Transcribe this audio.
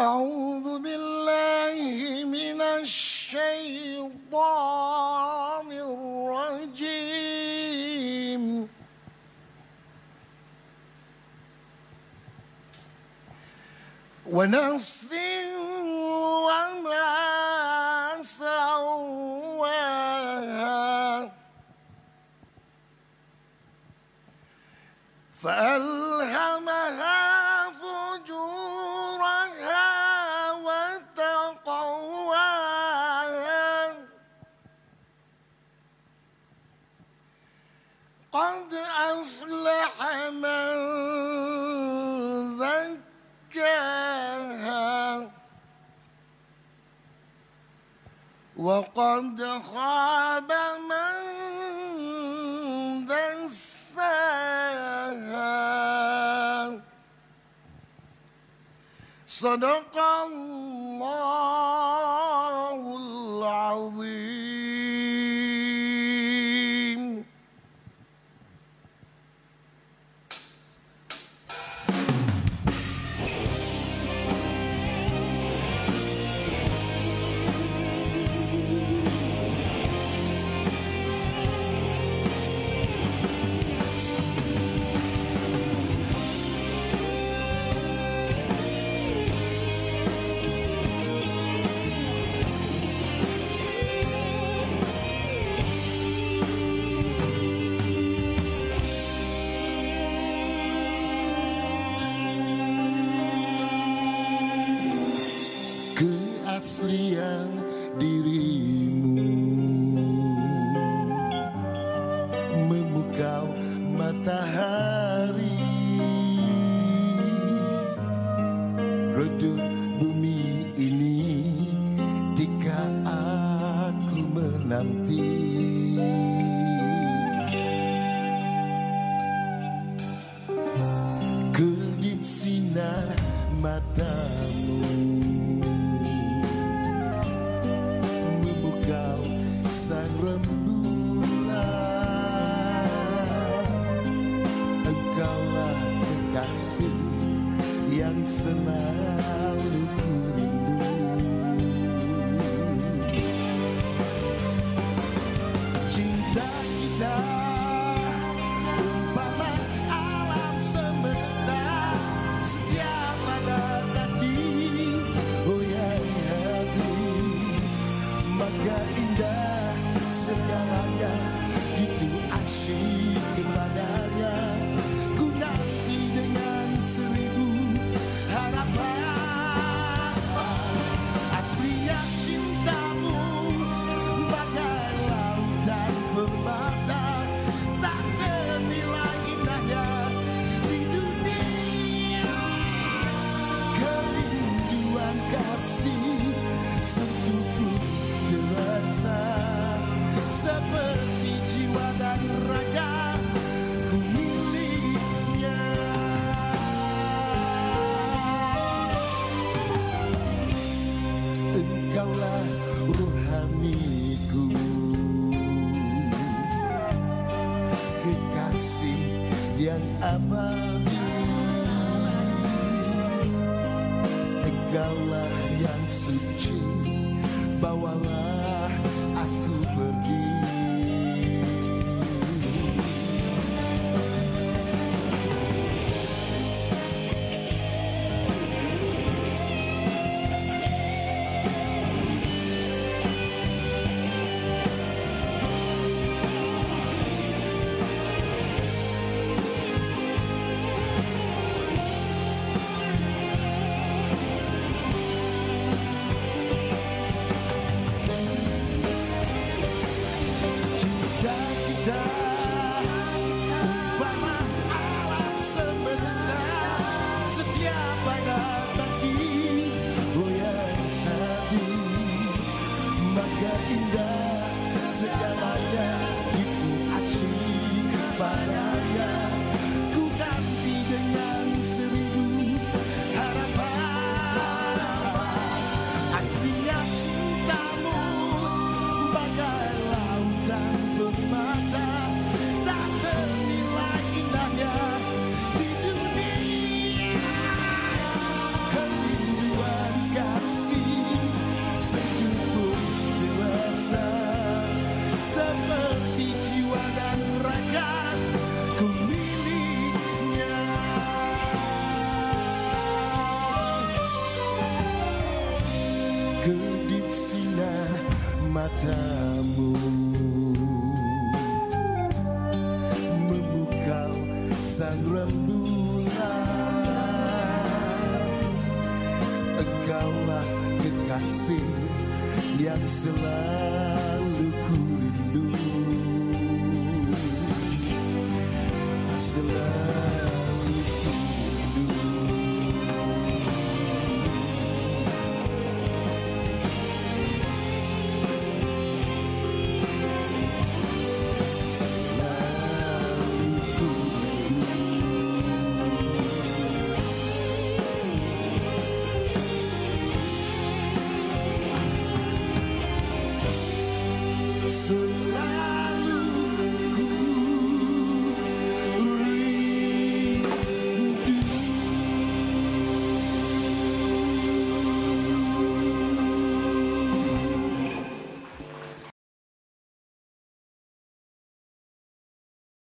أعوذ بالله من الشيطان الرجيم. ونفس قد أفلح من زكاها وقد خاب من دساها. صدق الله العظيم. Keaslian dirimu. Memukau matahari. Redup bumi ini jika aku menanti. Kedip sinar matamu abadi engkaulah yang suci bawalah matamu sang rembulan. Engkaulah kekasih yang selalu